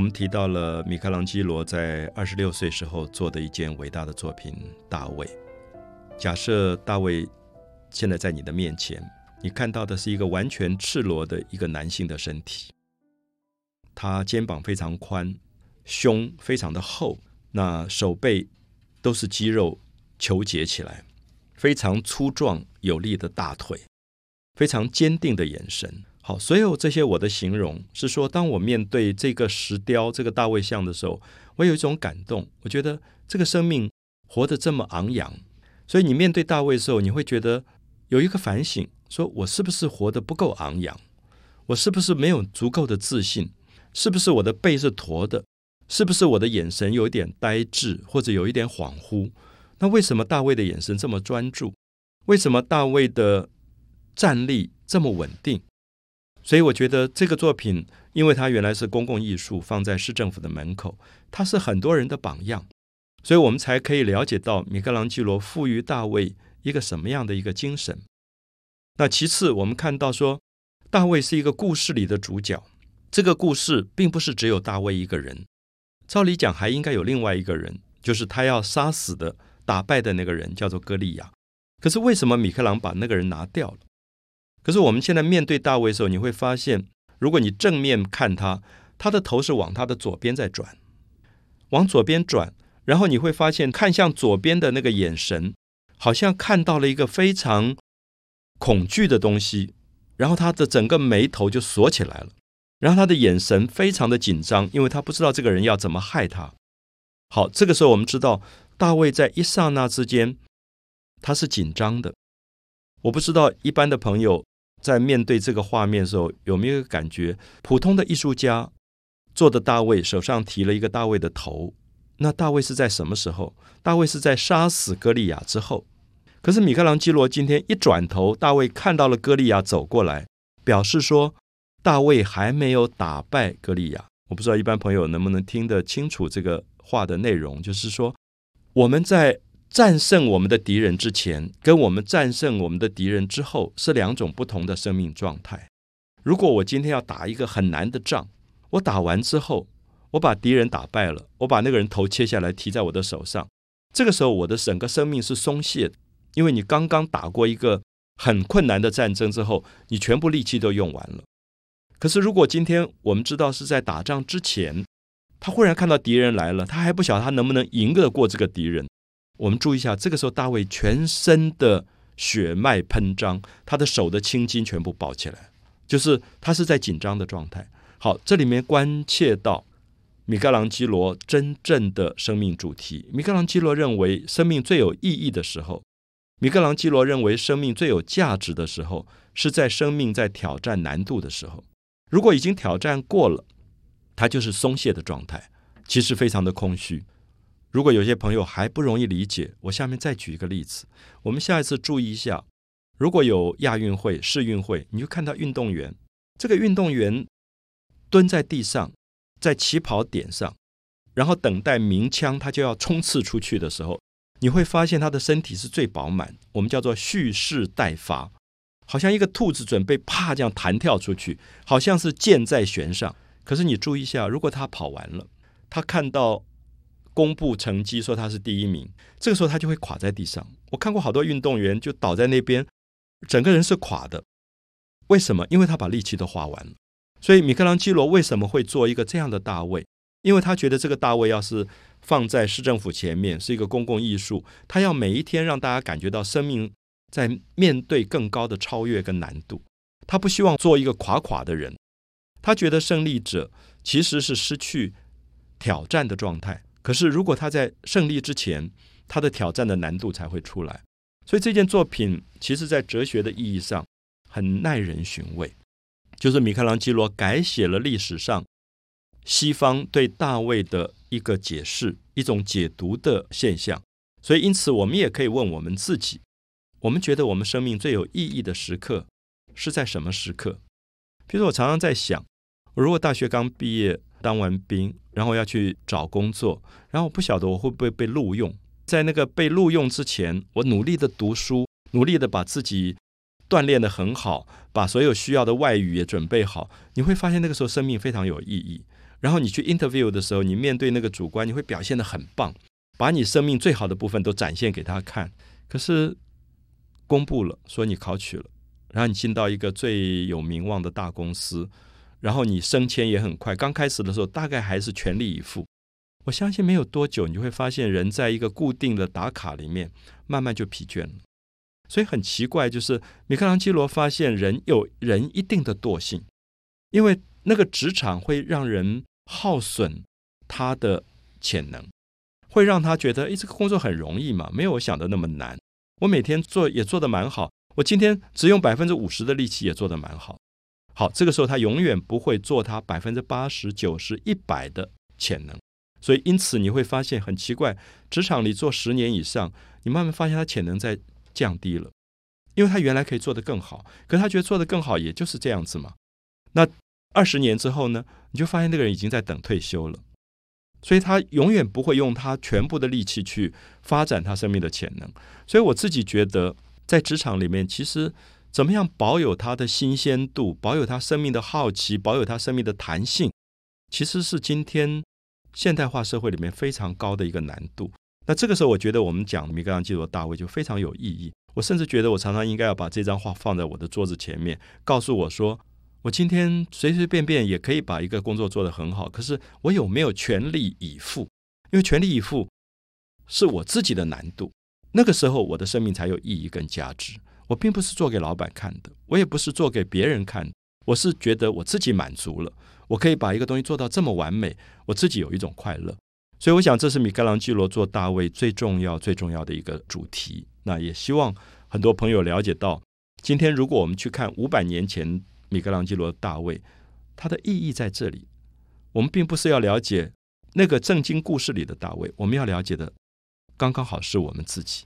我们提到了米开朗基罗在二十六岁时候做的一件伟大的作品《大卫》。假设大卫现在在你的面前，你看到的是一个完全赤裸的一个男性的身体，他肩膀非常宽，胸非常的厚，那手背都是肌肉球结起来，非常粗壮有力的大腿，非常坚定的眼神。好，所有这些我的形容是说，当我面对这个石雕、这个大卫像的时候，我有一种感动。我觉得这个生命活得这么昂扬，所以你面对大卫的时候，你会觉得有一个反省：说我是不是活得不够昂扬？我是不是没有足够的自信？是不是我的背是驼的？是不是我的眼神有一点呆滞，或者有一点恍惚？那为什么大卫的眼神这么专注？为什么大卫的站立这么稳定？所以我觉得这个作品，因为它原来是公共艺术，放在市政府的门口，它是很多人的榜样，所以我们才可以了解到米开朗基罗赋予大卫一个什么样的一个精神。那其次，我们看到说，大卫是一个故事里的主角，这个故事并不是只有大卫一个人，照理讲还应该有另外一个人，就是他要杀死的、打败的那个人，叫做歌利亚。可是为什么米开朗把那个人拿掉了？可是我们现在面对大卫的时候，你会发现，如果你正面看他，他的头是往他的左边在转，往左边转，然后你会发现，看向左边的那个眼神，好像看到了一个非常恐惧的东西，然后他的整个眉头就锁起来了，然后他的眼神非常的紧张，因为他不知道这个人要怎么害他。好，这个时候我们知道，大卫在一刹那之间，他是紧张的。我不知道一般的朋友。在面对这个画面的时候，有没有感觉？普通的艺术家做的大卫手上提了一个大卫的头，那大卫是在什么时候？大卫是在杀死歌利亚之后。可是米开朗基罗今天一转头，大卫看到了歌利亚走过来，表示说大卫还没有打败歌利亚。我不知道一般朋友能不能听得清楚这个话的内容，就是说我们在。战胜我们的敌人之前，跟我们战胜我们的敌人之后，是两种不同的生命状态。如果我今天要打一个很难的仗，我打完之后，我把敌人打败了，我把那个人头切下来提在我的手上，这个时候我的整个生命是松懈的，因为你刚刚打过一个很困难的战争之后，你全部力气都用完了。可是如果今天我们知道是在打仗之前，他忽然看到敌人来了，他还不晓得他能不能赢得过这个敌人。我们注意一下，这个时候大卫全身的血脉喷张，他的手的青筋全部抱起来，就是他是在紧张的状态。好，这里面关切到米开朗基罗真正的生命主题。米开朗基罗认为，生命最有意义的时候，米开朗基罗认为生命最有价值的时候，是在生命在挑战难度的时候。如果已经挑战过了，他就是松懈的状态，其实非常的空虚。如果有些朋友还不容易理解，我下面再举一个例子。我们下一次注意一下，如果有亚运会、世运会，你就看到运动员，这个运动员蹲在地上，在起跑点上，然后等待鸣枪，他就要冲刺出去的时候，你会发现他的身体是最饱满，我们叫做蓄势待发，好像一个兔子准备啪这样弹跳出去，好像是箭在弦上。可是你注意一下，如果他跑完了，他看到。公布成绩说他是第一名，这个时候他就会垮在地上。我看过好多运动员就倒在那边，整个人是垮的。为什么？因为他把力气都花完了。所以米开朗基罗为什么会做一个这样的大卫？因为他觉得这个大卫要是放在市政府前面是一个公共艺术，他要每一天让大家感觉到生命在面对更高的超越跟难度。他不希望做一个垮垮的人。他觉得胜利者其实是失去挑战的状态。可是，如果他在胜利之前，他的挑战的难度才会出来。所以，这件作品其实，在哲学的意义上很耐人寻味。就是米开朗基罗改写了历史上西方对大卫的一个解释、一种解读的现象。所以，因此，我们也可以问我们自己：我们觉得我们生命最有意义的时刻是在什么时刻？比如，我常常在想，如果大学刚毕业。当完兵，然后要去找工作，然后我不晓得我会不会被录用。在那个被录用之前，我努力的读书，努力的把自己锻炼的很好，把所有需要的外语也准备好。你会发现那个时候生命非常有意义。然后你去 interview 的时候，你面对那个主观，你会表现的很棒，把你生命最好的部分都展现给他看。可是公布了，说你考取了，然后你进到一个最有名望的大公司，然后你升迁也很快。刚开始的时候，大概还是全力以赴。我相信没有多久，你就会发现人在一个固定的打卡里面，慢慢就疲倦了。所以很奇怪，就是米开朗基罗发现人有人一定的惰性，因为那个职场会让人耗损他的潜能，会让他觉得，哎，这个工作很容易嘛，没有我想的那么难。我每天做也做得蛮好，我今天只用百分之五十的力气也做得蛮好。好，这个时候他永远不会做他百分之八十九十一百的潜能。所以因此你会发现很奇怪，职场里做十年以上，你慢慢发现他潜能在。降低了，因为他原来可以做得更好，可他觉得做得更好也就是这样子嘛。那二十年之后呢，你就发现那个人已经在等退休了，所以他永远不会用他全部的力气去发展他生命的潜能。所以我自己觉得，在职场里面，其实怎么样保有它的新鲜度，保有它生命的好奇，保有它生命的弹性，其实是今天现代化社会里面非常高的一个难度。那这个时候，我觉得我们讲米格朗基罗大卫就非常有意义。我甚至觉得，我常常应该要把这张画放在我的桌子前面，告诉我说，我今天随随便便也可以把一个工作做得很好。可是我有没有全力以赴？因为全力以赴是我自己的难度。那个时候，我的生命才有意义跟价值。我并不是做给老板看的，我也不是做给别人看。我是觉得我自己满足了，我可以把一个东西做到这么完美，我自己有一种快乐。所以，我想这是米开朗基罗做大卫最重要、最重要的一个主题。那也希望很多朋友了解到，今天如果我们去看五百年前米开朗基罗大卫，它的意义在这里。我们并不是要了解那个正经故事里的大卫，我们要了解的刚刚好是我们自己。